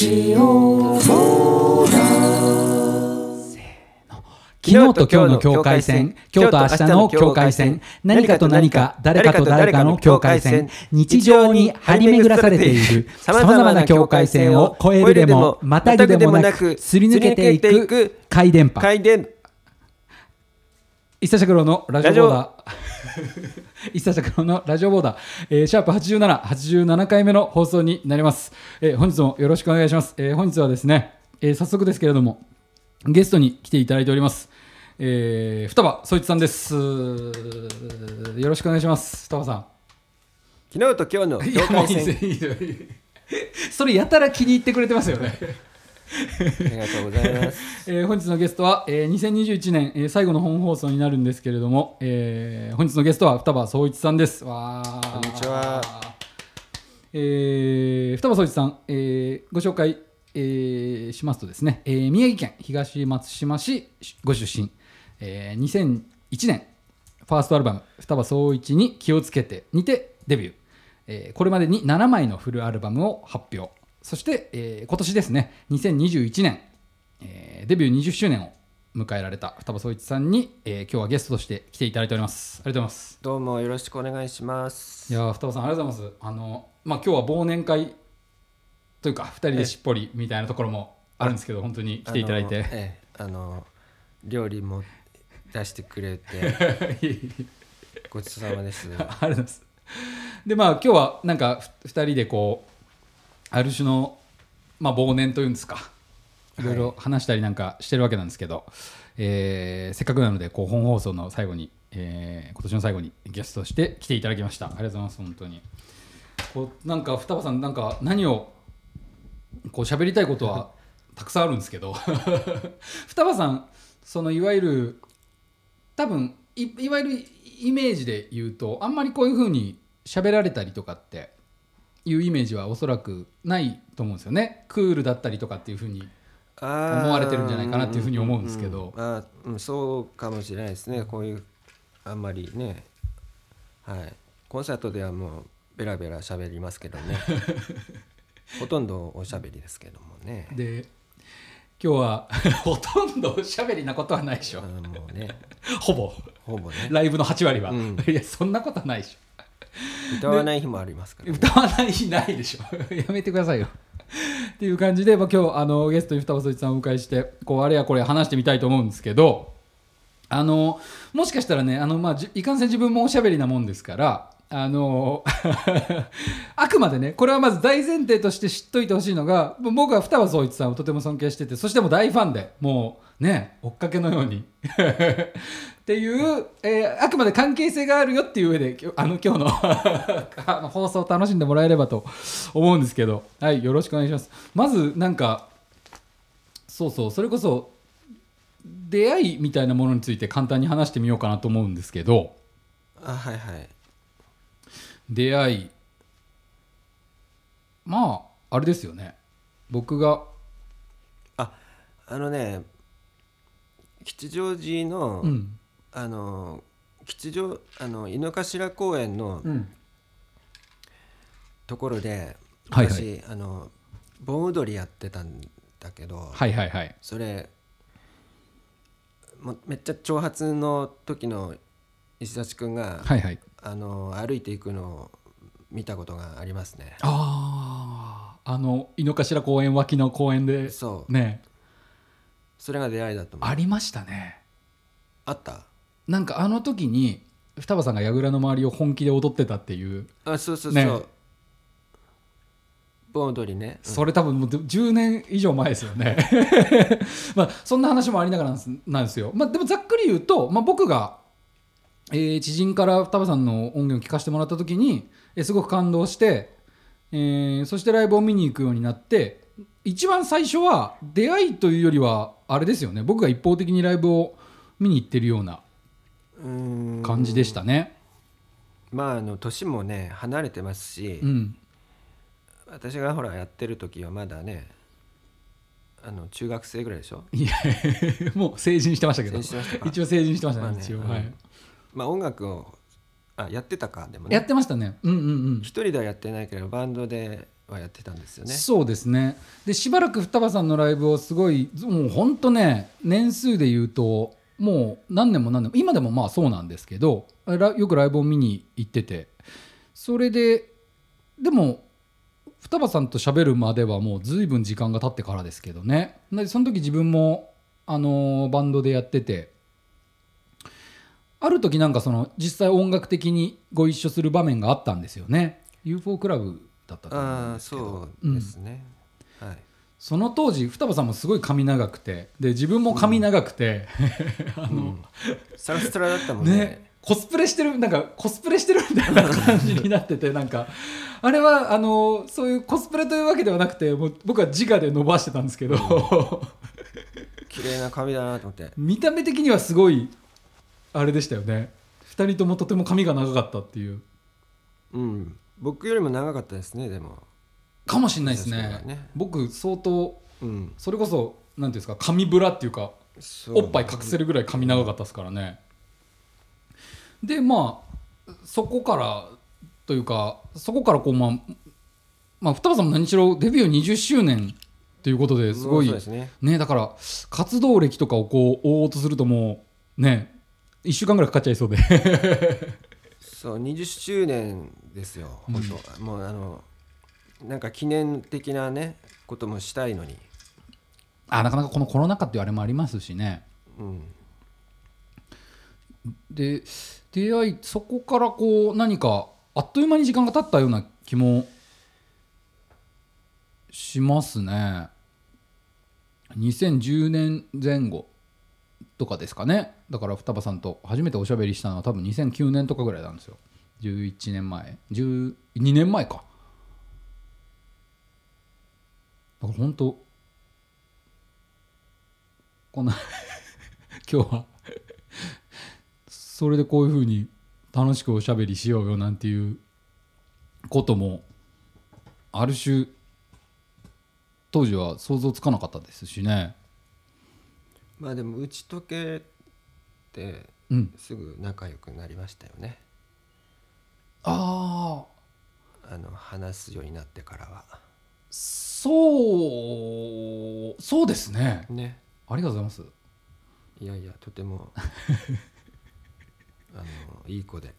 ジオフォー昨日と今日の境界線、今日と明日の境界線、何かと何か、誰かと誰かの境界線、日常に張り巡らされている。様々な境界線を越えるでも、またぐでもなく、すり抜けていく。回電波。回電。一茶尺郎のラジオボーダー。一茶尺郎のラジオボーダー、えーシャープ87、87回目の放送になります。えー本日もよろしくお願いします。えー本日はですね、えー早速ですけれども、ゲストに来ていただいております。えー、双葉総一さんです。よろしくお願いします。双葉さん。昨日と今日の境界線いそれやたら気に入ってくれてますよね。ありがとうございます。えー本日のゲストは、えー2021年、えー最後の本放送になるんですけれども、えー本日のゲストは双葉総一さんです。わー。こんにちは。えー双葉総一さん、えーご紹介、えーしますとですね、えー宮城県東松島市ご出身、えー2001年ファーストアルバム「双葉総一に気をつけて」にてデビュー、えーこれまでに7枚のフルアルバムを発表そして、えー今年ですね2021年、えーデビュー20周年を迎えられた双葉総一さんに、えー今日はゲストとして来ていただいております。ありがとうございます。どうもよろしくお願いします。いやー双葉さんありがとうございます。あのまあ今日は忘年会というか2人でしっぽりみたいなところもあるんですけど本当に来ていただいて。あのええあの料理も出してくれて ごちそうさまです。ありがとうございます。でまあ今日はなんか2人でこうある種の、まあ、忘年というんですか。い。ろいろ話したりなんかしてるわけなんですけど、えーせっかくなのでこう本放送の最後に、えー今年の最後にゲストとして来ていただきました。ありがとうございます本当に。こうなんか双葉さんなんか何をこう喋りたいことは たくさんあるんですけど。双葉さんそのいわゆる多分いいわゆるイメージで言うとあんまりこういうふうに喋られたりとかっていうイメージはおそらくないと思うんですよね。クールだったりとかっていうふうに思思われてるんじゃないかなっていうふうに思うんですけど。あーうんそうかもしれないですね。こういうあんまりね。はい。コンサートではもうベラベラ喋りますけどね。ほとんどおしゃべりですけどもね。で今日は ほとんどおしゃべりなことはないでしょ。あのもうね。ほぼ。ほぼね。ライブの8割は、うん。いやそんなことはないでし 歌わない日もありますからょね。歌わない日ないでしょ。やめてくださいよ。っていう感じで、まあ、今日あのゲストに双葉総一さんをお迎えしてこうあれやこれ話してみたいと思うんですけどあのもしかしたらねあの、まあ、じいかんせん自分もおしゃべりなもんですからあの あくまでねこれはまず大前提として知っといてほしいのが僕は双葉総一さんをとても尊敬しててそしてもう大ファンでもうね追っかけのようにっていう、えーあくまで関係性があるよっていう上であの今日の 放送を楽しんでもらえればと思うんですけどはいよろしくお願いします。まずなんかそうそうそれこそ出会いみたいなものについて簡単に話してみようかなと思うんですけどあはいはい。出会いまああれですよね。僕がああのね吉祥寺の、うんあの吉祥あの井の頭公園のうん。ところではいはい。昔、あの盆踊りやってたんだけど、はいはいはい。それもうめっちゃ長髪の時の石立君が、はいはい。あの歩いていくのを見たことがありますね。あああの井の頭公園脇の公園でそう。ね。それが出会いだと思う。ありましたね。あった？なんかあの時に双葉さんが櫓の周りを本気で踊ってたっていう。あそうそうそう、ね。盆踊りね。うん。それ多分もう10年以上前ですよね。まあそんな話もありながらなんですよ、まあ、でもざっくり言うと、まあ、僕が、えー知人から双葉さんの音源を聞かせてもらった時に、えーすごく感動して、えーそしてライブを見に行くようになって一番最初は出会いというよりはあれですよね。僕が一方的にライブを見に行ってるような感じでしたね。まああの年もね離れてますし、うん。私がほらやってる時はまだねあの中学生ぐらいでしょ？いやもう成人してましたけど。一応成人してましたね,、まあね。一応、うんはい、まあ音楽をあやってたかでもね。やってましたね。うんうんうん。一人ではやってないけどバンドではやってたんですよね。そうですね。でしばらく双葉さんのライブをすごいもう本当ね年数で言うともう何年も何年も今でもまあそうなんですけどらよくライブを見に行っててそれででも双葉さんと喋るまではもう随分時間が経ってからですけどね。でその時自分もあのーバンドでやっててある時なんかその実際音楽的にご一緒する場面があったんですよね。UFO クラブだったと思うんですけど。そうですね、はいその当時双葉さんもすごい髪長くてで自分も髪長くて、あの、サラストラだったもんね。ねコスプレしてるなんかコスプレしてるみたいな感じになってて なんかあれはあのそういうコスプレというわけではなくてもう僕は自我で伸ばしてたんですけど、綺麗な髪だなと思って。見た目的にはすごいあれでしたよね。2人ともとても髪が長かったっていう。うん。僕よりも長かったですねでもかもしれないですね。ね。僕相当うん。それこそなんていうんですか髪ブラっていうかおっぱい隠せるぐらい髪長かったですからね。でまあそこからというかそこからこうまあまあ双葉さんも何しろデビュー20周年ということですごいね。ねだから活動歴とかをこう追おうとするともうね1週間ぐらいかかっちゃいそうで。そう20周年ですよ。本当、もうあのなんか記念的なねこともしたいのに。あなかなかこのコロナ禍っていうあれもありますしね。うん。で出会いそこからこう何かあっという間に時間が経ったような気もしますね。2010年前後とかですかね。だから双葉さんと初めておしゃべりしたのは多分2009年とかぐらいなんですよ。11年前。12年前かだから本当こんな 今日はそれでこういうふうに楽しくおしゃべりしようよなんていうこともある種当時は想像つかなかったですしね。まあでも打ち解けてうん。すぐ仲良くなりましたよね。あああの話すようになってからはそうそうですね。ね。ありがとうございます。いやいやとても あのいい子で。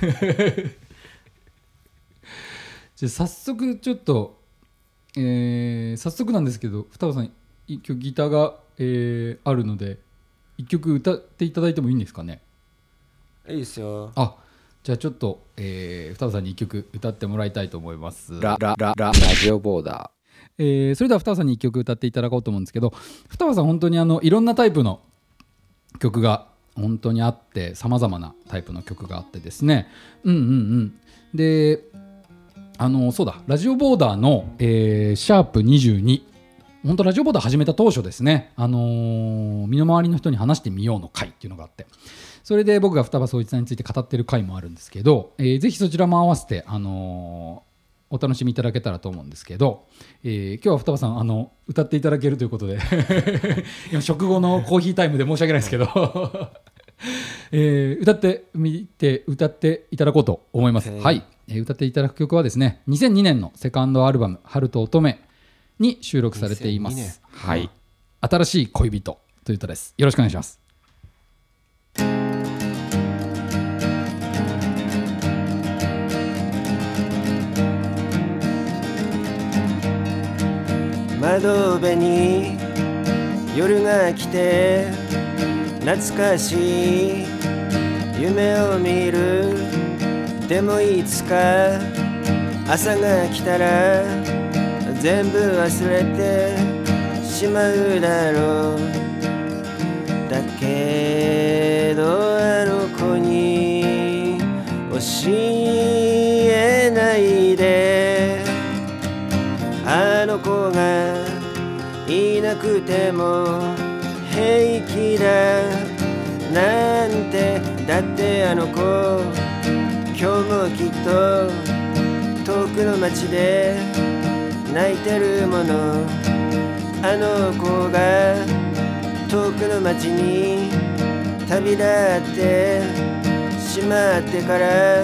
じゃあ早速ちょっと、えー早速なんですけど双葉さん一曲ギターが、えーあるので一曲歌っていただいてもいいんですかね？いいですよ。あじゃあちょっと、えー、双葉さんに一曲歌ってもらいたいと思います。ラララララジオボーダえーそれでは双葉さんに一曲歌っていただこうと思うんですけど双葉さん本当にあのいろんなタイプの曲が本当にあってさまざまなタイプの曲があってですね。うんうんうん。であのそうだラジオボーダーの、えーシャープ22本当ラジオボーダー始めた当初ですね、あのー身の回りの人に話してみようの回っていうのがあってそれで僕が双葉総一さんについて語ってる回もあるんですけど、えーぜひそちらも合わせて、あのーお楽しみいただけたらと思うんですけど、えー今日は双葉さんあの歌っていただけるということで 今食後のコーヒータイムで申し訳ないですけど、えー歌ってみて歌っていただこうと思います。はい、えー歌っていただく曲はですね2002年のセカンドアルバム「春と乙女」に収録されていま2002年す。はい、新しい恋人という歌です。よろしくお願いします。窓辺に夜が来て懐かしい夢を見るでもいつか朝が来たら全部忘れてしまうだろう。だけどあの子に教えないで。あの子がいなくても平気だなんて。だってあの子今日もきっと遠くの街で泣いてるもの。あの子が遠くの街に旅立ってしまってから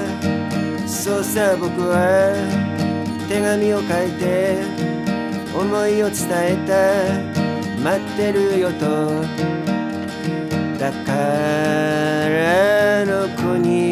そうさ僕は手紙を書いて思いを伝えた。待ってるよと。だからの子に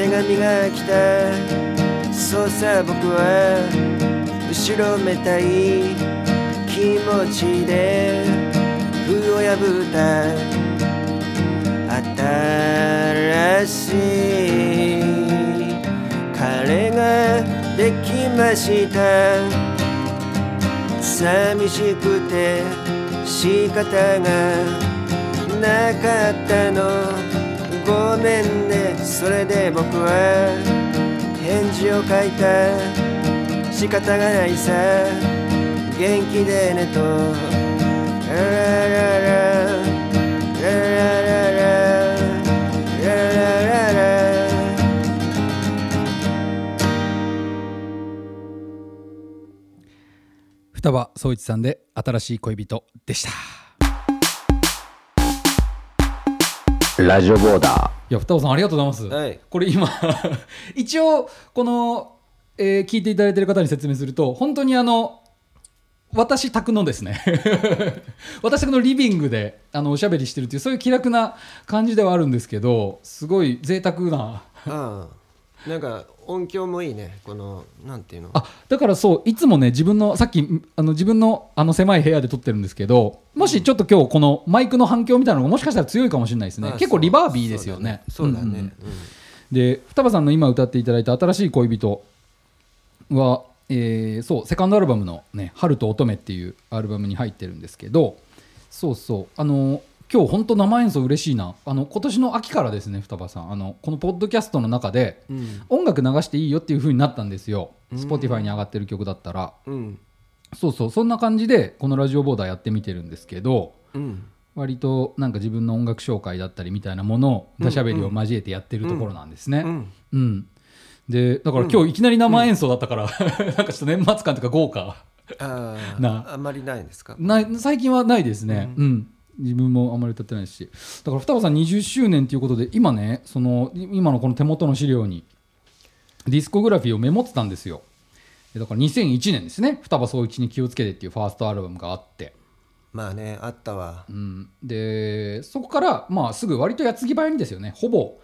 手紙が来たそうさ僕は後ろめたい気持ちで封を破った。新しい彼ができました。寂しくて仕方がなかったの。ごめんね。それで僕は返事を書いた仕方がないさ。元気でねと。ララララララララララララ双葉総一さんで新しい恋人でしたラジオボーダいや双葉さんありがとうございます、はい。これ今 一応この、えー聞いていただいている方に説明すると本当にあの私宅のですね。私宅のリビングであのおしゃべりしてるっていうそういう気楽な感じではあるんですけどすごい贅沢なああなんか音響もいいね。このなんていうの？あだからそういつもね自分のさっきあの自分のあの狭い部屋で撮ってるんですけどもしちょっと今日このマイクの反響みたいなのがもしかしたら強いかもしれないですね。あ結構リバービーですよね。そうだね。そうんんで双葉さんの今歌っていただいた「新しい恋人は」えーそうセカンドアルバムの、ね「春と乙女」っていうアルバムに入ってるんですけどそうそうあの今日本当生演奏嬉しいな。あの今年の秋からですね双葉さん。あのこのポッドキャストの中でうん。うん音楽流していいよっていう風になったんですよ、うん。Spotify に上がってる曲だったら。うん。そうそう。そんな感じでこのラジオボーダーやってみてるんですけどうん。割となんか自分の音楽紹介だったりみたいなものをうん。ダシャベリを交えてやってるところなんですね。うん。うん、でだから今日いきなり生演奏だったから、なんかちょっと年末感とか豪華ああな。あんまりないんですか？ない最近はないですね、ううん自分もあんまり歌ってないし。だから双葉さん20周年ということで今ねそのい今のこの手元の資料にディスコグラフィーをメモってたんですよ。でだから2001年ですね。双葉総一に気をつけてっていうファーストアルバムがあって。まあねあったわ。うん、でそこから、まあ、すぐ割と矢継ぎ早にですよね。ほぼ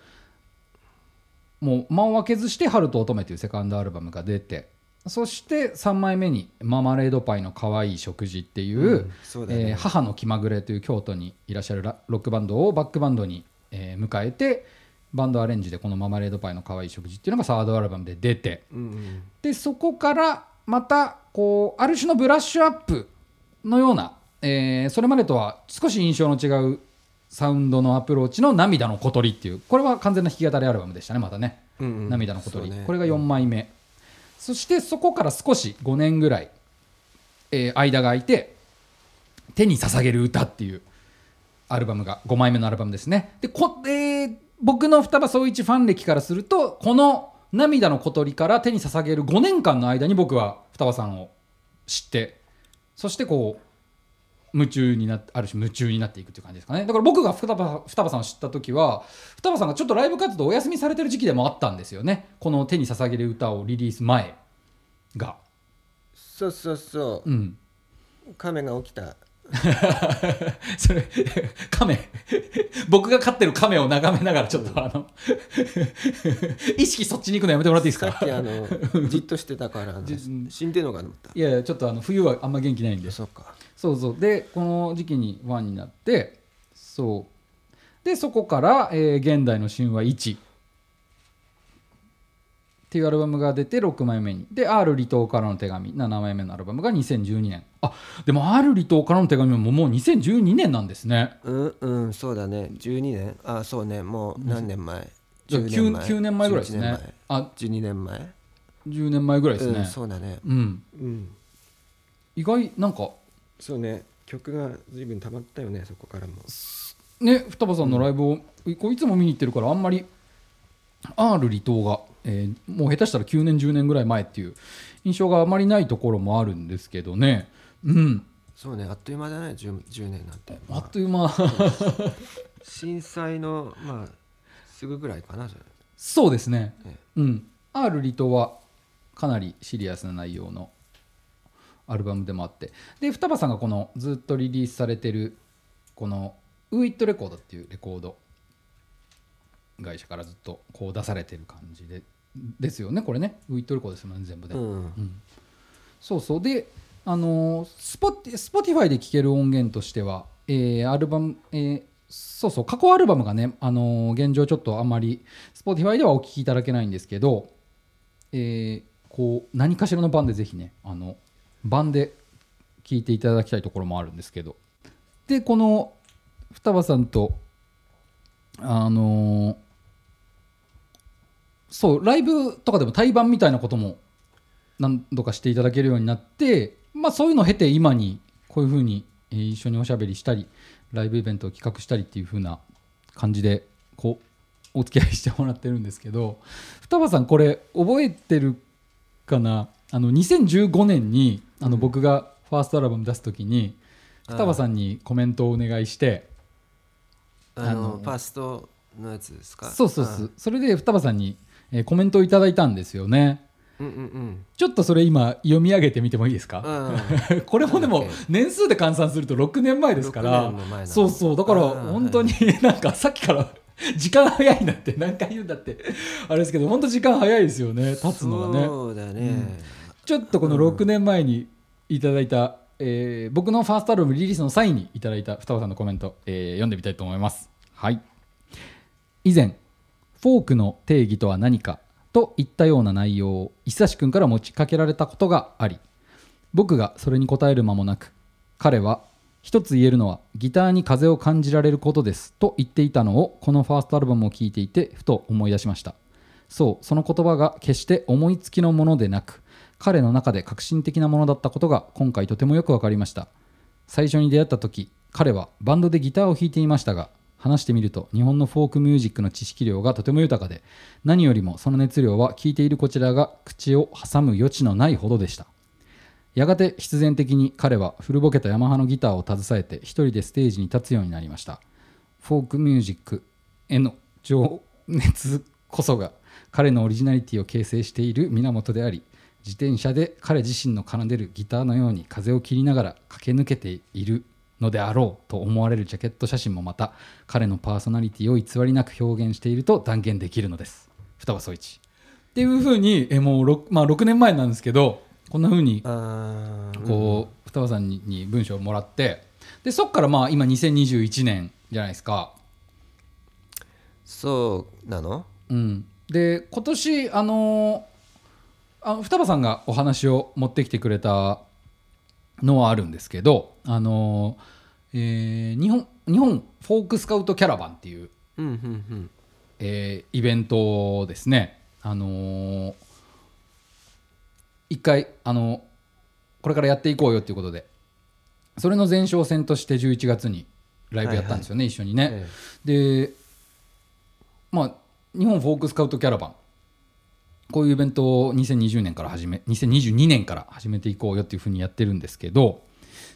もう間を空けずして「春と乙女」というセカンドアルバムが出てそして3枚目に「ママレードパイの可愛い食事」っていう、うんそうだね。えー母の気まぐれという京都にいらっしゃるラロックバンドをバックバンドに、えー迎えてバンドアレンジでこの「ママレードパイの可愛い食事」っていうのがサードアルバムで出てうんうん。でそこからまたこうある種のブラッシュアップのような、えーそれまでとは少し印象の違うサウンドのアプローチの「涙の小鳥」っていうこれは完全な弾き語りアルバムでしたねまたね。うんうん。涙の小鳥、これが4枚目、そしてそこから少し5年ぐらい、えー間が空いて「手に捧げる歌」っていうアルバムが5枚目のアルバムですね。でこ、えー僕の双葉総一ファン歴からするとこの「涙の小鳥」から手に捧げる5年間の間に僕は双葉さんを知ってそしてこう夢中になってある種夢中になっていくっていう感じですかね。だから僕が双葉双葉さんを知った時は双葉さんがちょっとライブ活動お休みされてる時期でもあったんですよね。この「手に捧げる歌」をリリース前が。そうそうそう。ん。う亀が起きた。それ亀。僕が飼ってる亀を眺めながらちょっとあの意識そっちに行くのやめてもらっていいですか？さっきあの じっとしてたからじ死んでんのかと思った。いやいやちょっとあの冬はあんま元気ないんで。そうかそうそう。でこの時期にファンになってそう。でそこから、えー現代の神話1っっていうアルバムが出て6枚目に。で R 離島からの手紙。7枚目のアルバムが2012年。あでも R 離島からの手紙ももう2012年なんですね。うんうんそうだね。12年。あそうね。もう何年前？じゃあ 9, 9年前ぐらいです11ね年あ前12年前？10年前ぐらいですね。うん、そうだね。うん、うん。意外なんかそうね曲が随分溜まったよねそこからも。ね双葉さんのライブを、こういつも見に行ってるからあんまり R 離島が、えーもう下手したら9年10年ぐらい前っていう印象があまりないところもあるんですけどね。うん。そうねあっという間だね 10, 10年なんて。あっという間。震災のまあすぐぐらいかなそうですね。ねうん。R 離島はかなりシリアスな内容のアルバムでもあって。で双葉さんがこのずっとリリースされてるこのウーイットレコードっていうレコード。会社からずっとこう出されてる感じでですよねこれね。ウーイットレコードですもんね全部で、うん。うん。そうそう。であのースポティ Spotify で聴ける音源としては、えーアルバム、えーそうそう過去アルバムがね、あのー現状ちょっとあんまり Spotify ではお聴きいただけないんですけど、えーこう何かしらの版でぜひねあの版で聴いていただきたいところもあるんですけど。でこの双葉さんとあのーそうライブとかでも対バンみたいなことも何度かしていただけるようになって、まあ、そういうのを経て今にこういうふうに一緒におしゃべりしたりライブイベントを企画したりっていう風な感じでこうお付き合いしてもらってるんですけど双葉さんこれ覚えてるかな？あの2015年にあの僕がファーストアルバム出す時に双葉さんにコメントをお願いしてあのファーストのやつですか？そうそうそう。それで双葉さんにえーコメントをいただいたんですよね。うんうんうん。ちょっとそれ今読み上げてみてもいいですか？うん これもでも年数で換算すると6年前ですから6年も前なのそうそう。だから本当になんかさっきから時間早いなって何回言うんだってあれですけど本当時間早いですよね経つのがね。そうだね、ちょっとこの6年前にいただいた、えー僕のファーストアルバムリリースの際にいただいた双葉さんのコメント、えー読んでみたいと思います。はい。以前フォークの定義とは何かといったような内容を久志君から持ちかけられたことがあり僕がそれに答える間もなく彼は一つ言えるのはギターに風を感じられることですと言っていたのをこのファーストアルバムを聴いていてふと思い出しました。そうその言葉が決して思いつきのものでなく彼の中で革新的なものだったことが今回とてもよく分かりました。最初に出会った時彼はバンドでギターを弾いていましたが話してみると日本のフォークミュージックの知識量がとても豊かで何よりもその熱量は聴いているこちらが口を挟む余地のないほどでした。やがて必然的に彼は古ぼけたヤマハのギターを携えて一人でステージに立つようになりました。フォークミュージックへの情熱こそが彼のオリジナリティを形成している源であり自転車で彼自身の奏でるギターのように風を切りながら駆け抜けているのであろうと思われるジャケット写真もまた彼のパーソナリティを偽りなく表現していると断言できるのです。双葉総一。っていうふうにえもう 6,、まあ、6年前なんですけどこんなふうにこう双葉さんにに文章をもらってでそっからまあ今2021年じゃないですか、そうなの？うん、で今年あのーあの双葉さんがお話を持ってきてくれたのはあるんですけどあのーえー日本日本フォークスカウトキャラバンっていう、うんうんうん。えーイベントをですね。あのー一回あのこれからやっていこうよっていうことでそれの前哨戦として11月にライブやったんですよね、一緒にね、え。でまあ日本フォークスカウトキャラバンこういうイベントを2020年から始め2022年から始めていこうよっていうふうにやってるんですけど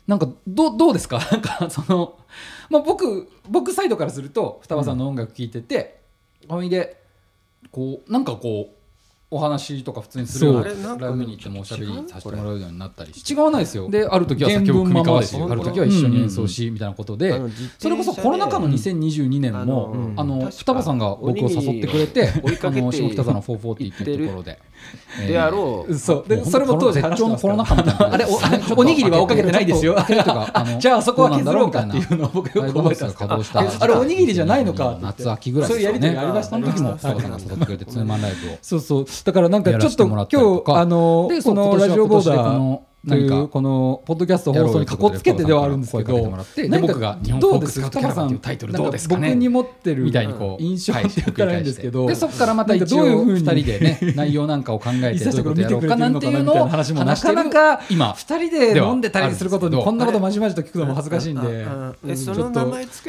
なんかどうどうですか？なんかその、まあ、僕僕サイドからすると双葉さんの音楽聴いてて、ほいでこうなんかこうお話とか普通にするライブに行ってもおしゃべりさせてもらうようになったりして。違わないですよ。である時は曲組み交わしある時は一緒に演奏しみたいなことでそれこそコロナ禍の2022年あものあの双葉さんが僕を誘ってくれてあの下北沢の440っていうところで。であろう。そう。でそれも当時絶頂のコロナ禍みたいな。あれおおにぎりは追っかけてないですよ。じゃあそこは削ろうかっていうのを僕よく覚えてますああれおにぎりじゃないのか夏秋ぐらいですよね。そういうやりとりがありましたあの時も双葉さんが誘ってくれてツーマンライブを。そうそうだからなんかちょっと今日あのでこのラジオボーダーとい何かうこのポッドキャスト放送にかこつけてではあるんですけど僕が日本どうですフォークスカウトキャラバンっていうタイトルどうですか僕に持ってるみたいにこう印象って言ったらいいんですけどでそこからまた一応なんかどういうふうに2人でね 内容なんかを考えてどういうことやろうかなんていうのをな話もなかなか今二人で飲んでたりすることにこんなことまじまじと聞くのも恥ずかしいんでちょっと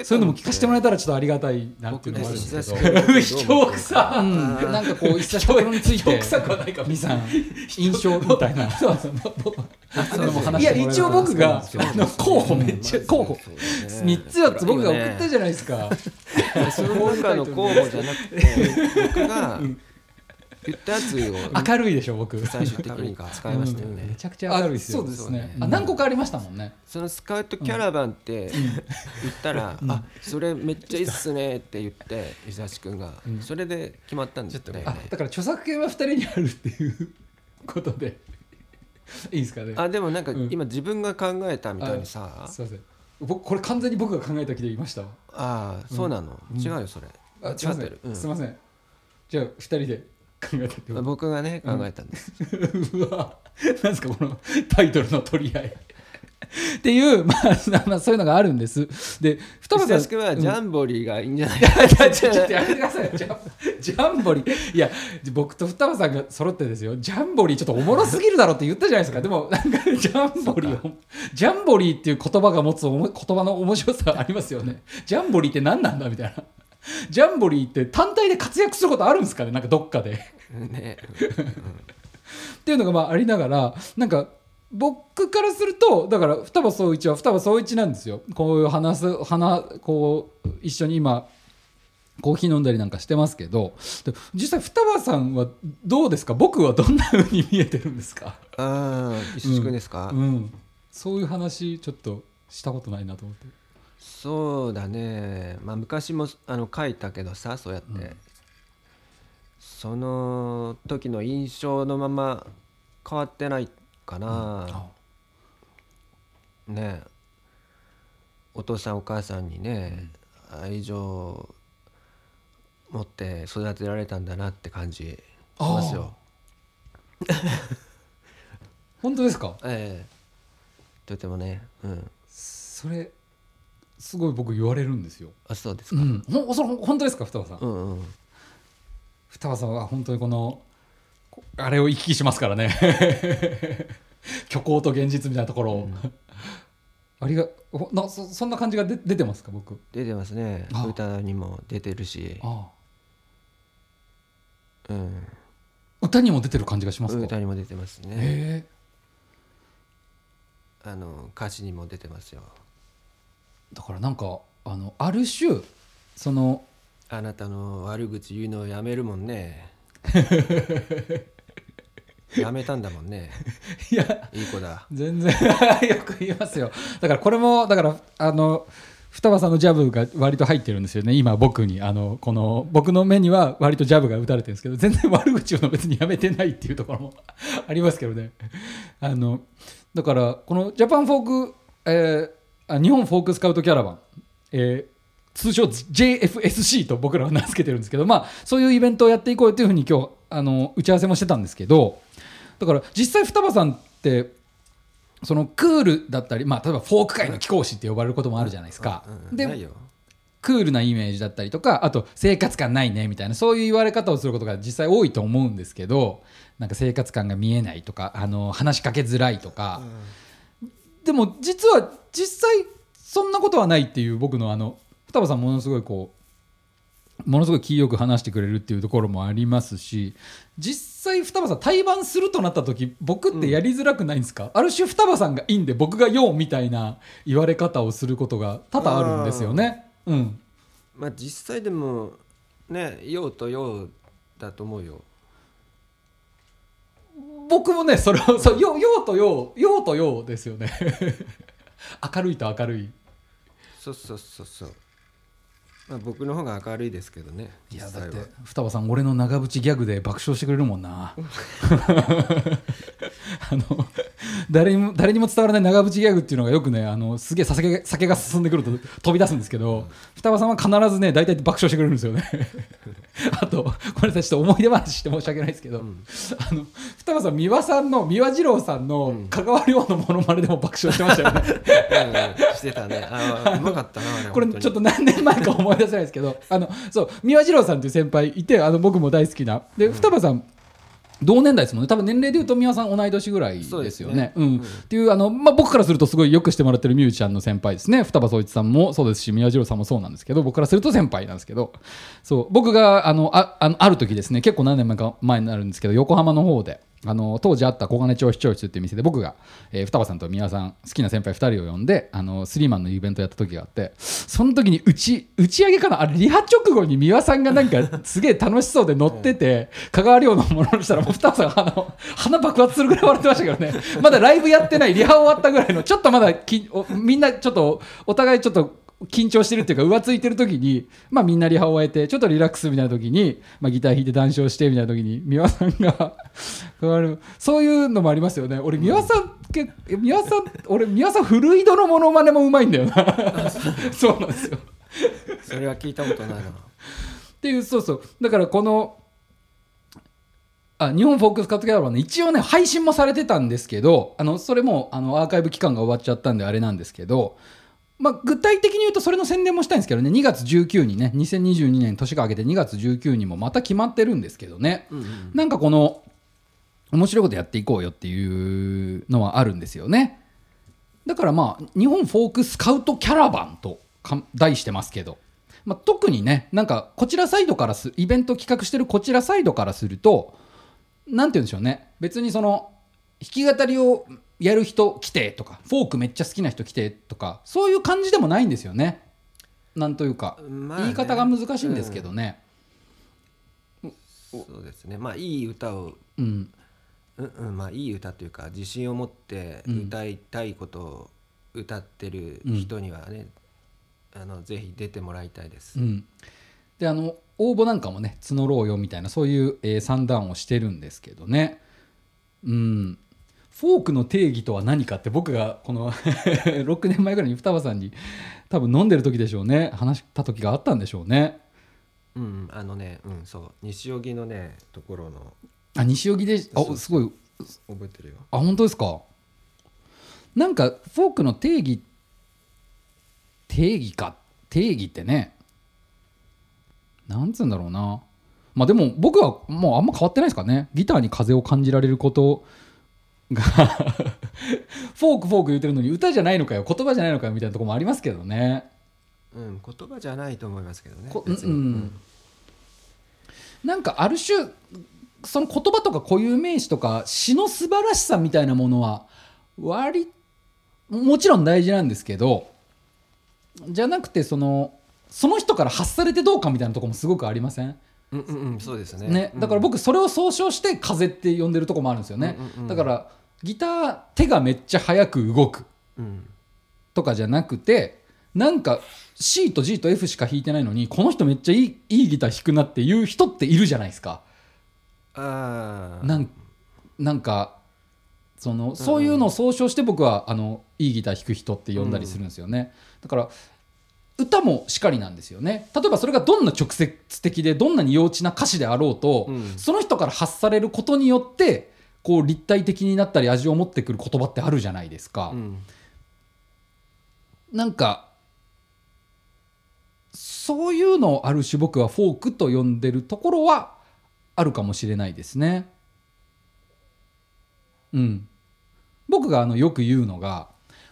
そういうのも聞かせてもらえたらちょっとありがたいなっていうのもあるんですけど。久卑怯くさうん。なんかこう一冊ところについて。くはないかみさん印象みたいな いや一応僕が候補めっちゃ候補。3つ4つ僕が送ったじゃないですか。その中の候補じゃなくて僕が言ったやつを明るいでしょ僕。最終的に使いましたよめねちゃくちゃ明るいですよそうですね。あ何個かありましたもんね。そのスカウトキャラバンって言ったら「あそれめっちゃいいっすね」って言って伊沢君が。それで決まったんですよね。あだから著作権は2人にあるっていうことで いいですかね。あでもなんかうん。今自分が考えたみたいにさすいません。僕これ完全に僕が考えた気で言いましたわ。ああそうなの？違うよそれ。あ違ってる。うん。すいません。じゃあ2人で考えたってこと。僕がね考えたんです。うわ。なんですかこのタイトルの取り合いっていう、まあ、まあそういうのがあるんです。で双葉さんはジャンボリーがいいんじゃない？いやちょちょっとやめてください。よジャンジャンボリー。いや僕と双葉さんが揃ってですよ。ジャンボリーちょっとおもろすぎるだろって言ったじゃないですか。でもなんかジャンボリーをジャンボリーっていう言葉が持つおも言葉の面白さありますよね。ジャンボリーって何なんだみたいな。ジャンボリーって単体で活躍することあるんですかね？なんかどっかで。ね。っていうのがまあありながらなんか僕からするとだから双葉総一は双葉総一なんですよ。こういう話す話こう一緒に今コーヒー飲んだりなんかしてますけど。で実際双葉さんはどうですか？僕はどんな風に見えてるんですか、ああ石地君ですか？うん、そういう話ちょっとしたことないなと思って。そうだね。まあ昔もあの書いたけどさそうやって、うん。その時の印象のまま変わってないかな、ね。お父さんお母さんにね、愛情持って育てられたんだなって感じしますよ。本当ですか？ええ。とてもね、うん、それすごい僕言われるんですよ、あそうですか。うん、ほんそれ本当ですか双葉さん？うんうん。双葉さんは本当にこのこあれを行き来しますからね。虚構と現実みたいなところを、ありがほなそそんな感じが出出てますか僕？出てますね。あ歌にも出てるし、うん、歌にも出てる感じがしますか？歌にも出てますね。あの歌詞にも出てますよ。だからなんかあのある種そのあなたの悪口言うのをやめるもんね やめたんだもんね。いやいい子だ。全然 よく言いますよ。だからこれもだからあの双葉さんのジャブが割と入ってるんですよね。今僕に。あのこの僕の目には割とジャブが打たれてるんですけど全然悪口を別にやめてないっていうところも ありますけどね。あのだからこのジャパンフォーク、えーあ日本フォークスカウトキャラバン、えー通称 JFSC と僕らは名付けてるんですけど、まあ、そういうイベントをやっていこうというふうに今日あの打ち合わせもしてたんですけどだから実際双葉さんってそのクールだったり、まあ、例えばフォーク界の貴公子って呼ばれることもあるじゃないですか。でクールなイメージだったりとかあと生活感ないねみたいなそういう言われ方をすることが実際多いと思うんですけどなんか生活感が見えないとかあの話しかけづらいとか、でも実は実際そんなことはないっていう僕のあの双葉さんものすごいこうものすごい気よく話してくれるっていうところもありますし実際双葉さん対バンするとなった時僕ってやりづらくないんですか、ある種双葉さんがいいんで僕がようみたいな言われ方をすることが多々あるんですよね。うん。まあ実際でもね陽と陽だと思うよ。僕もねそれをそうよようとようようとようですよね。明るいと明るい。そうそうそうそうまあ僕の方が明るいですけどねいやだって双葉さん俺の長渕ギャグで爆笑してくれるもんな あの誰にも誰にも伝わらない長渕ギャグっていうのがよくねあのすげえ酒が酒が進んでくると飛び出すんですけど双葉さんは必ずね大体爆笑してくれるんですよね。あとごめんなさいちょっと思い出話して申し訳ないですけど、あの双葉さん三輪さんの三輪二郎さんの香川亮のモノマネでも爆笑してましたよね。うんしてたね。あうまかったなこれちょっと何年前か思い出せないですけどあのそう三輪二郎さんっていう先輩いてあの僕も大好きな。で双葉さん同年代ですもんね。多分年齢でいうと三輪さん同い年ぐらいでよね。ですすね。うん。っていうあの、まあ、僕からするとすごいよくしてもらってるミュージシャンの先輩ですね。双葉総一さんもそうですし宮次郎さんもそうなんですけど僕からすると先輩なんですけど。そう。僕があのああのある時ですね。結構何年前か前になるんですけど横浜の方であの当時あった小金町視聴室っていう店で僕が、えー双葉さんと宮さん好きな先輩2人を呼んであのスリーマンのイベントやった時があってその時に打ち打ち上げかなあれリハ直後に宮さんがなんか すげえ楽しそうで乗ってて香川亮のものにしたらもう双葉さんがあの鼻爆発するぐらい笑ってましたけどね。まだライブやってないリハ終わったぐらいのちょっとまだきおみんなちょっとお互いちょっと緊張してるっていうか浮ついてる時に、まあ、みんなリハを終えてちょっとリラックスみたいな時に、まあ、ギター弾いて談笑してみたいな時に三輪さんがそういうのもありますよね。俺三輪さんけ三輪さん俺三輪さん古井戸のモノマネもうまいんだよな。そうなんですよ。それは聞いたことないな。っていうそうそう。だからこのあ日本フォークスカットギャラはね一応ね配信もされてたんですけどあのそれもあのアーカイブ期間が終わっちゃったんであれなんですけど、まあ、具体的に言うとそれの宣伝もしたいんですけどね。2月19にね。2022年年が明けて2月19にもまた決まってるんですけどね、うんうんなんかこの面白いことやっていこうよっていうのはあるんですよね。だからまあ日本フォークスカウトキャラバンとか題してますけど、まあ、特にねなんかこちらサイドからすイベント企画してるこちらサイドからするとなんて言うんでしょうね。別にその弾き語りをやる人来てとかフォークめっちゃ好きな人来てとかそういう感じでもないんですよね。なんというか、まあね。言い方が難しいんですけどね。そうですね。まあいい歌をうん。うんうん。まあいい歌というか自信を持って歌いたいことを歌ってる人にはね、あのぜひ出てもらいたいです。うん、であの応募なんかもね募ろうよみたいなそういう、えー算段をしてるんですけどね。うんフォークの定義とは何かって僕がこの 6年前ぐらいに双葉さんに多分飲んでる時でしょうね。話した時があったんでしょうね。うんうんあのねうんそう。西荻のねところのあ西荻であすごい。覚えてるよ。あ本当ですか？なんかフォークの定義定義か？定義ってね。なんつうんだろうな。まあでも僕はもうあんま変わってないですかね。ギターに風を感じられることが フォークフォーク言ってるのに歌じゃないのかよ言葉じゃないのかよみたいなところもありますけどね。うん言葉じゃないと思いますけどねこ。別に。うんなんかある種その言葉とか固有名詞とか詩の素晴らしさみたいなものは割もちろん大事なんですけどじゃなくてそのその人から発されてどうかみたいなところもすごくありません？うんうんうんそうですね。ね、だから僕それを総称して「風」って呼んでるとこもあるんですよね、うんうんうん。だからギター手がめっちゃ速く動くとかじゃなくてなんか C と G と F しか弾いてないのにこの人めっちゃいいいいギター弾くなっていう人っているじゃないですか。なんなんかそのそういうのを総称して僕はあのいいギター弾く人って呼んだりするんですよね、だから歌もしかりなんですよね。例えばそれがどんな直接的でどんなに幼稚な歌詞であろうと、うん。その人から発されることによってこう立体的になったり味を持ってくる言葉ってあるじゃないですか、うんなんかそういうのをある種僕はフォークと呼んでるところはあるかもしれないですね。うん、僕があのよく言うのが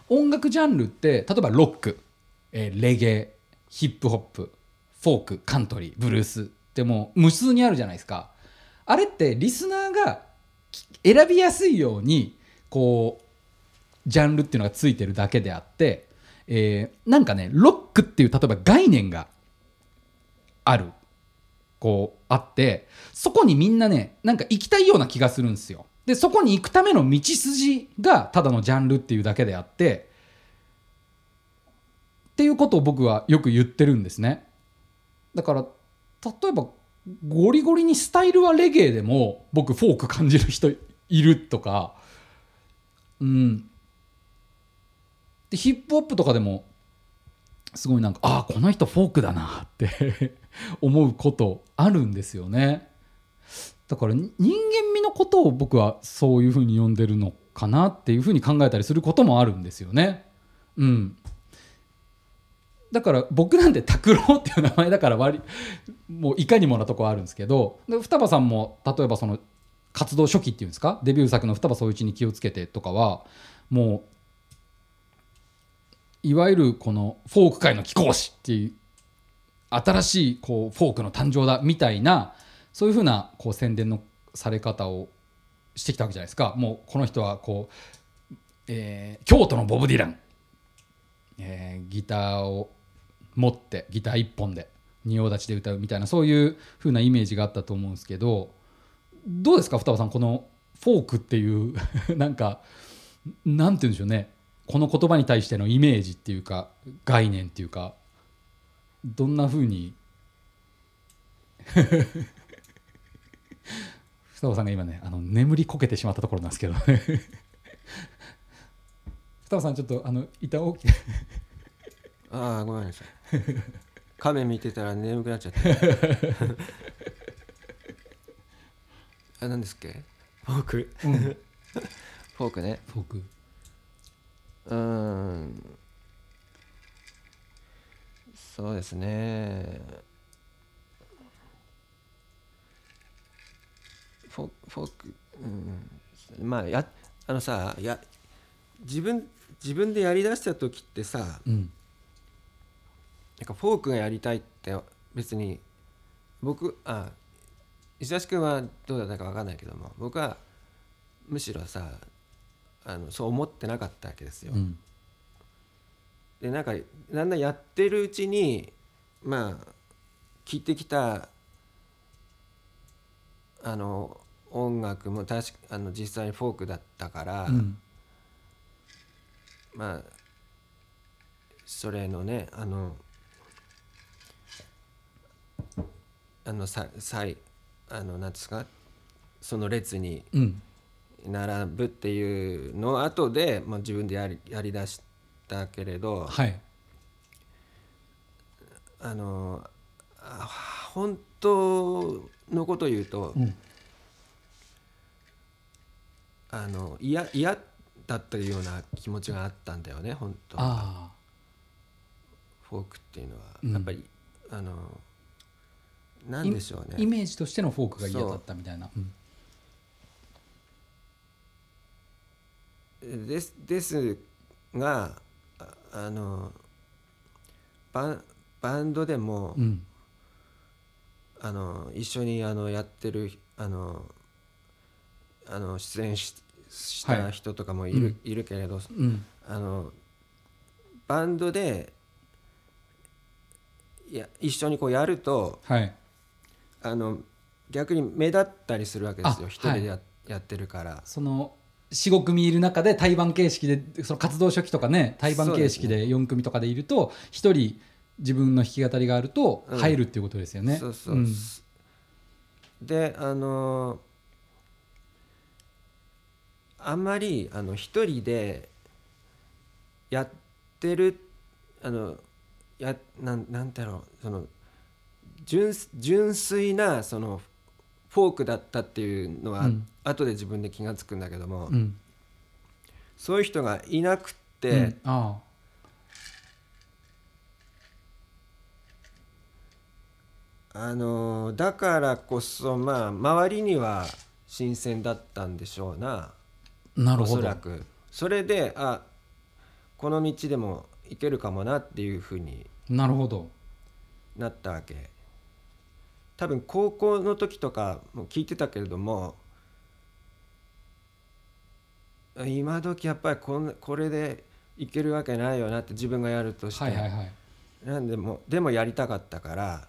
音楽ジャンルって例えばロック、えーレゲエヒップホップフォークカントリーブルースってもう無数にあるじゃないですか。あれってリスナーがき選びやすいようにこうジャンルっていうのがついてるだけであって、えーなんかねロックっていう例えば概念があるこうあってそこにみんなねなんか行きたいような気がするんですよ。でそこに行くための道筋がただのジャンルっていうだけであってっていうことを僕はよく言ってるんですね。だから例えばゴリゴリにスタイルはレゲエでも僕フォーク感じる人いるとか。うん。でヒップホップとかでもすごいなんかああこの人フォークだなって 思うことあるんですよね。だから人間味のことを僕はそういうふうに呼んでるのかなっていうふうに考えたりすることもあるんですよね。うん。だから僕なんて拓郎っていう名前だから割もういかにもなとこあるんですけど双葉さんも例えばその活動初期っていうんですか？デビュー作の双葉総一に気をつけてとかはもういわゆるこのフォーク界の貴公子っていう新しいこうフォークの誕生だみたいなそういうふうなこう宣伝のされ方をしてきたわけじゃないですか。もうこの人はこう、えー京都のボブ・ディラン、えーギターを持ってギター一本で仁王立ちで歌うみたいなそういう風なイメージがあったと思うんですけどどうですか双葉さんこのフォークっていう なんかなんて言うんでしょうね。この言葉に対してのイメージっていうか概念っていうかどんな風に 双葉さんが今ねあの眠りこけてしまったところなんですけど。ね双葉さんちょっとあの板大きああごめんなさい。亀見てたら眠くなっちゃって。あ何ですっけ？フォーク、フォークね。フォーク。うーん。そうですね。フォフォーク、うん、まあやあのさや自分自分でやりだした時ってさうんなんかフォークがやりたいって別に僕あ石橋君はどうだったか分かんないけども僕はむしろさあのそう思ってなかったわけですよ。うんでなんかだんだんやってるうちにまあ聴いてきたあの音楽も確かあの実際にフォークだったから、うんまあそれのねあのあのささいあのなんですか？その列にうん。並ぶっていうの後で、まあ、自分でやりやりだしたけれどはい。あのあ本当のこと言うと、うん。あの嫌嫌だったような気持ちがあったんだよね本当は。あフォークっていうのは、うん。やっぱりあのなんでしょうね。イメージとしてのフォークが嫌だったみたいな。う。ん。ですですがああのバンバンドでも、うん。あの一緒にあのやってるあのあの出演ししはい。た人とかもいる,、うん。いるけれどうん。あのバンドでいや一緒にこうやるとはいあの逆に目立ったりするわけですよ。あ一人でや,、やってるから。その45組いる中で対バン形式でその活動初期とかね対バン形式で4組とかでいると1人自分の弾き語りがあるとうん。入るっていうことですよね。そうそう、ん。であのあんまりあの一人でやってるあのやなんなんだろうその純純粋なそのフォークだったっていうのは、うん。後で自分で気が付くんだけども、うん。そういう人がいなくって、うん。ああ。のだからこそまあ周りには新鮮だったんでしょうな。あなるおほど。そらく。それであこの道でもいけるかもなっていうふうになるほど。なったわけ多分高校の時とかも聞いてたけれどもあ今時やっぱりこんこれでいけるわけないよなって自分がやるとして、はいはいはい。なんでもでもやりたかったから。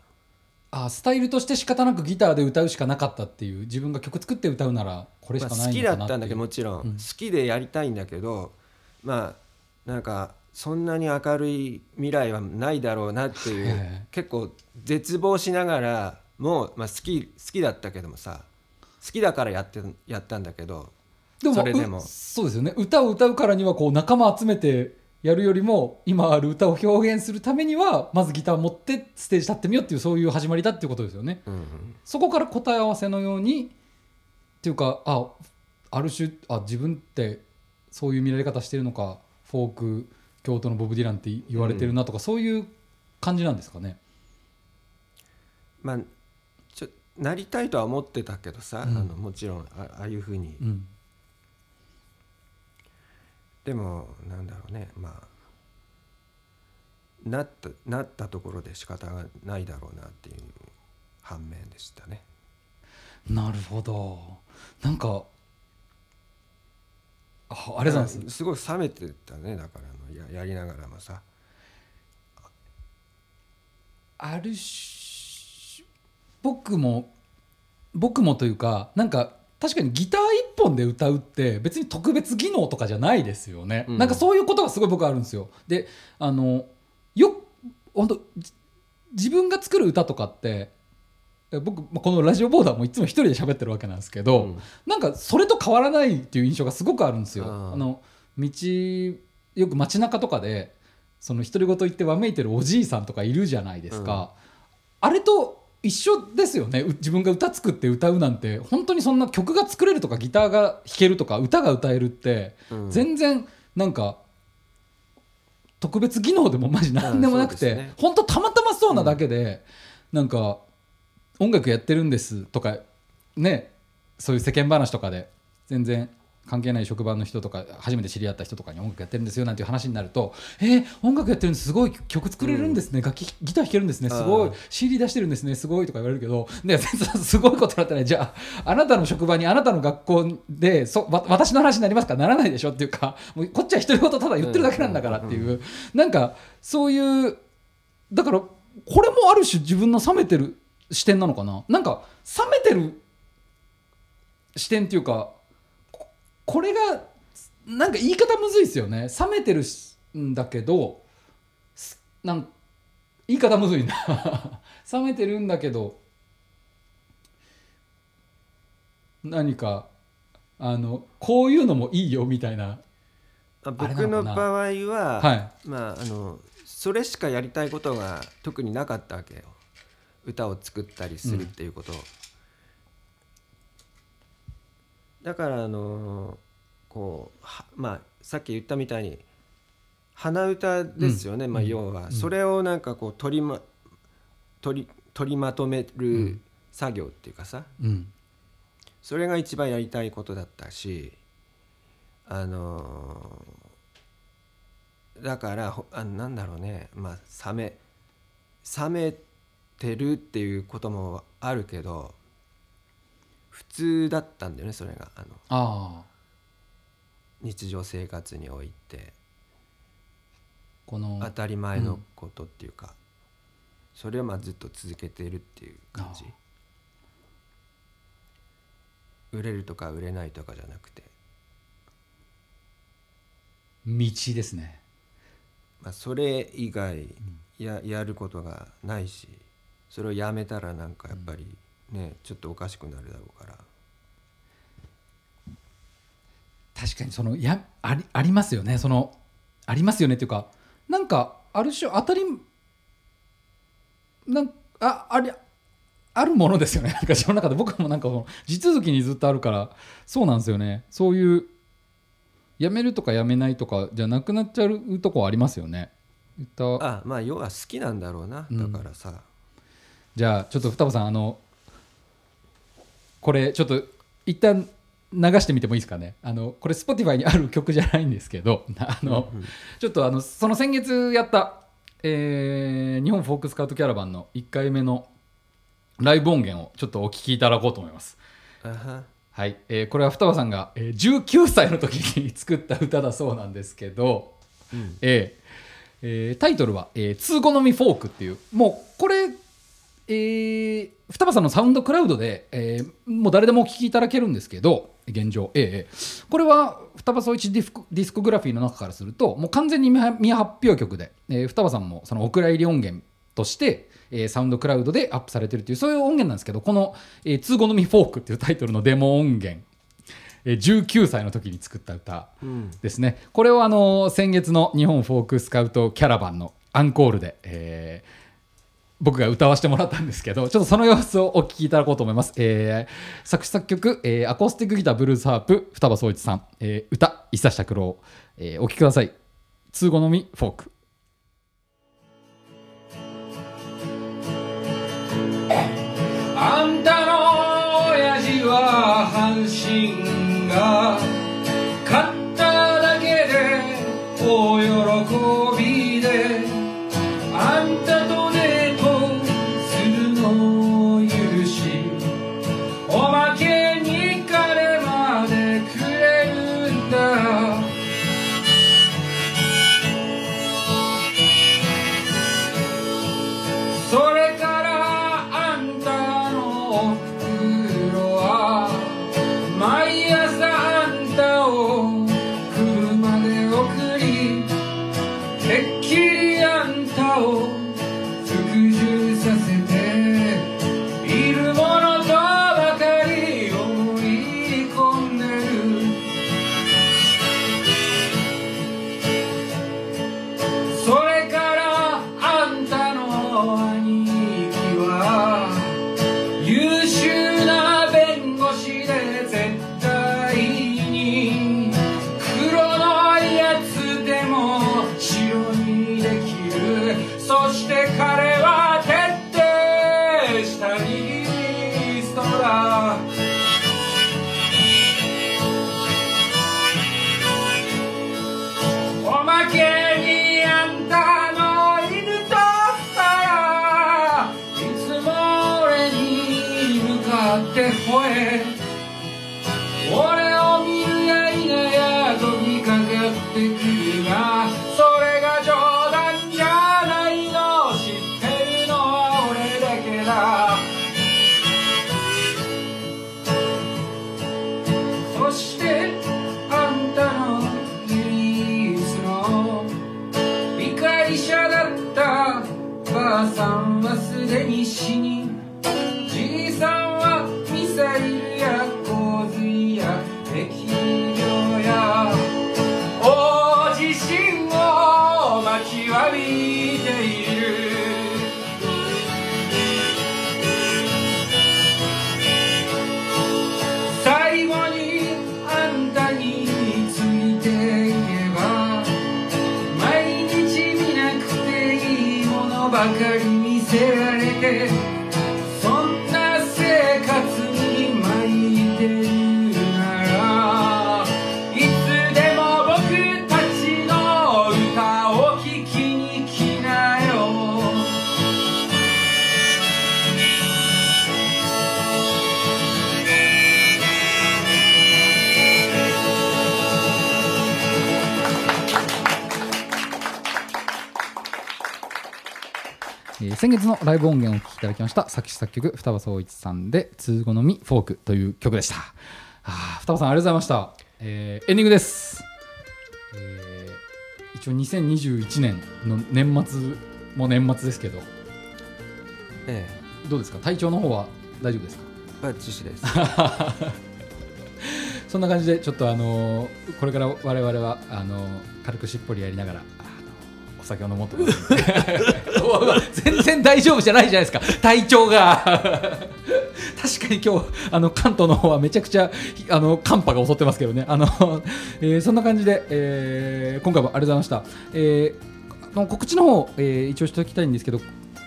あスタイルとして仕方なくギターで歌うしかなかったっていう自分が曲作って歌うならこれしまあ、かない好きのかなっていう。だったんだけどもちろん、うん好きでやりたいんだけどまあなんかそんなに明るい未来はないだろうなっていう、結構絶望しながらも、まあ、好き好きだったけどもさ好きだからやってやったんだけどでもそれでもうそうですよね歌を歌うからにはこう仲間集めてやるよりも今ある歌を表現するためにはまずギター持ってステージ立ってみようっていうそういう始まりだっていうことですよね。うんうんそこから答え合わせのようにっていうかあある種あ自分ってそういう見られ方してるのかフォーク京都のボブ・ディランって言われてるなとか、そういう感じなんですかね。まあなりたいとは思ってたけどさ、うん。あのもちろんあああいうふうに、うん。でもなんだろうね。まあなったなったところで仕方がないだろうなっていう反面でしたね。なるほど。なんかあありがとうございます。すごい冷めてたね。だからあのややりながらもさ。ある種僕も僕もというかなんか確かにギター一本で歌うって別に特別技能とかじゃないですよね、うん。なんかそういうことがすごい僕あるんですよ。であのよ本当じ自分が作る歌とかってえ僕まあこのラジオボーダーもいつも一人で喋ってるわけなんですけど、うん。なんかそれと変わらないっていう印象がすごくあるんですよ。あの道よく街中とかでその独り言言ってわめいてるおじいさんとかいるじゃないですか、あれと一緒ですよね。う自分が歌作って歌うなんて。本当にそんな曲が作れるとかギターが弾けるとか歌が歌えるって、うん。全然なんか特別技能でもマジ何でもなくて、うんね。本当たまたまそうなだけで、なんか音楽やってるんですとかね。そういう世間話とかで。全然関係ない職場の人とか初めて知り合った人とかに音楽やってるんですよなんていう話になると「えー、音楽やってるんですすごい曲作れるんですね、楽器ギター弾けるんですね。すごい。CD 出してるんですね。すごい」とか言われるけど。ですごいことだったらじゃああなたの職場にあなたの学校でそわ私の話になりますか？ならないでしょっていうかもうこっちは独り言ただ言ってるだけなんだからっていう、なんかそういうだからこれもある種自分の冷めてる視点なのかな？なんか冷めてる視点っていうかここれがなんか言い方むずいですよね。冷めてるしんだけどすなん言い方むずいな。冷めてるんだけど 何かあのこういうのもいいよみたいな。僕の場合は、はい。まああのそれしかやりたいことが特になかったわけよ。歌を作ったりするっていうこと、だからあのこうはまあさっき言ったみたいに鼻歌ですよね、まあ、うん要は、うん。それをなんかこう取りま取り取りまとめうるん。作業っていうかさ、うん。それが一番やりたいことだったしあのーだからほあなんだろうね。まあ冷め冷めてるっていうこともあるけど普通だったんだよねそれが。あのああ。日常生活において。この当たり前のことっていうか、それをまあずっと続けているっていう感じ。売れるとか売れないとかじゃなくて。道ですね。まあ、それ以外ややることがないしそれをやめたらなんかやっぱりねちょっとおかしくなるだろうから。確かにそのやありありますよね。そのありますよね。っていうかなんかある種当たりなんあありあるものですよね。なんか自分の中で。僕もなんかその地続きにずっとあるからそうなんですよね。そういうやめるとかやめないとかじゃなくなっちゃうとこありますよね。歌あまあ要は好きなんだろうな。うん。だからさ、じゃあちょっと双葉さんあのこれちょっと一旦流してみてもいいですかね。あのこれ Spotify にある曲じゃないんですけど あの、うんちょっとあのその先月やった、えー日本フォークスカウトキャラバンの1回目のライブ音源をちょっとお聴きいただこうと思います。はい、えーこれは双葉さんが、えー19歳の時に作った歌だそうなんですけど、うん。えーえータイトルは「えー通好みフォーク」っていうもうこれ、えー双葉さんの SoundCloud で、えーもう誰でもお聴きいただけるんですけど現状、えーこれは双葉双一ディスコディスコグラフィーの中からするともう完全に未未発表曲で、えー双葉さんもそのお蔵入り音源として、えーサウンドクラウドでアップされてるっていうそういう音源なんですけどこの「えー、通好みフォーク」っていうタイトルのデモ音源えー19歳の時に作った歌うんですね。これをあの先月の日本フォークスカウトキャラバンのアンコールで、えー僕が歌わせてもらったんですけどちょっとその様子をお聞きいただこうと思います、えー作詞作曲、えーアコースティックギターブルースハープ双葉総一さん、えー歌伊佐下拓郎、えーお聴きください。通好みフォーク。あんたの親父は阪神が向か先月のライブ音源をお聴きいただきました作詞作曲双葉総一さんで「通好みフォーク」という曲でした。あー双葉さんありがとうございました、えーエンディングです、えー一応2021年の年末も年末ですけど。えどうですか？体調の方は大丈夫ですか？えバッチシです。そんな感じでちょっとあのーこれから我々はあのー軽くしっぽりやりながら酒を飲もうと思って 全然大丈夫じゃないじゃないですか。体調が。確かに今日あの関東の方はめちゃくちゃあの寒波が襲ってますけどね。あの、えーそんな感じで、えー今回もありがとうございました、えー告知の方、えー一応しておきたいんですけど、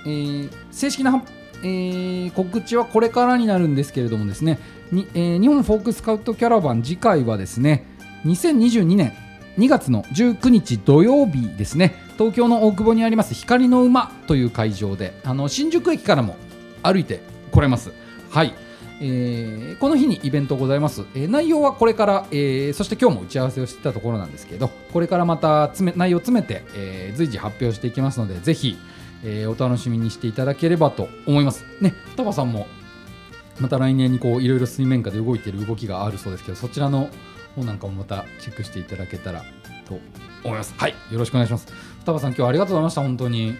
えー正式なえー告知はこれからになるんですけれどもですね。に、えー日本フォークスカウトキャラバン次回はですね2022年2月の19日土曜日ですね。東京の大久保にあります光の馬という会場であの新宿駅からも歩いて来れます。はい。えーこの日にイベントございます、えー内容はこれから、えーそして今日も打ち合わせをしてたところなんですけどこれからまた詰め内容を詰めて、えー随時発表していきますのでぜひ、えーお楽しみにしていただければと思います。ね双葉さんもまた来年にこういろいろ水面下で動いている動きがあるそうですけどそちらの方なんかもまたチェックしていただけたらと思います。はい。よろしくお願いします。双葉さん今日はありがとうございました本当に。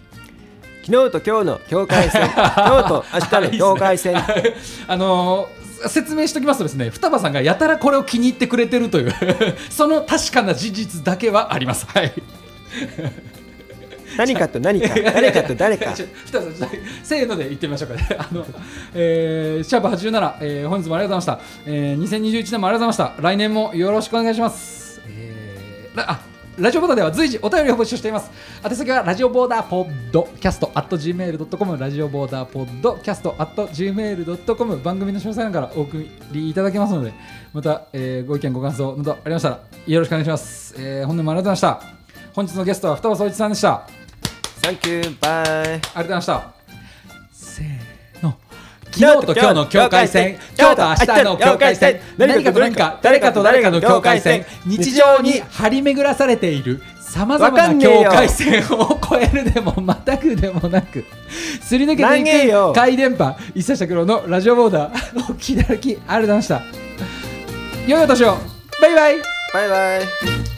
昨日と今日の境界線。今日と明日の境界線。あのー説明しておきますとですね双葉さんがやたらこれを気に入ってくれてるという その確かな事実だけはあります。はい。何かと何か。誰かと誰か。せーので言ってみましょうかね。あの、えーシャープ87、えー本日もありがとうございました、えー2021年もありがとうございました。来年もよろしくお願いします、えーらあラジオボーダーでは随時お便りを募集しています。宛先はラジオボーダーポッドキャスト at gmail.com ラジオボーダーポッドキャスト at gmail.com 番組の詳細欄からお送りいただけますので、また、えーご意見ご感想などありましたらよろしくお願いします。えー本年もありがとうございました。本日のゲストは双葉総一さんでした。サンキューバイありがとうございました。昨日と今日の境界線、今日と明日の境界線、何かと何か、誰かと誰かの境界線、日常に張り巡らされているさまざまな境界線を越えるでもまたぐでもなく、すり抜けていく回電波、一切拓郎のラジオボーダー、お聞きいただきありがとうございました。良いお年をバイバイバイバイ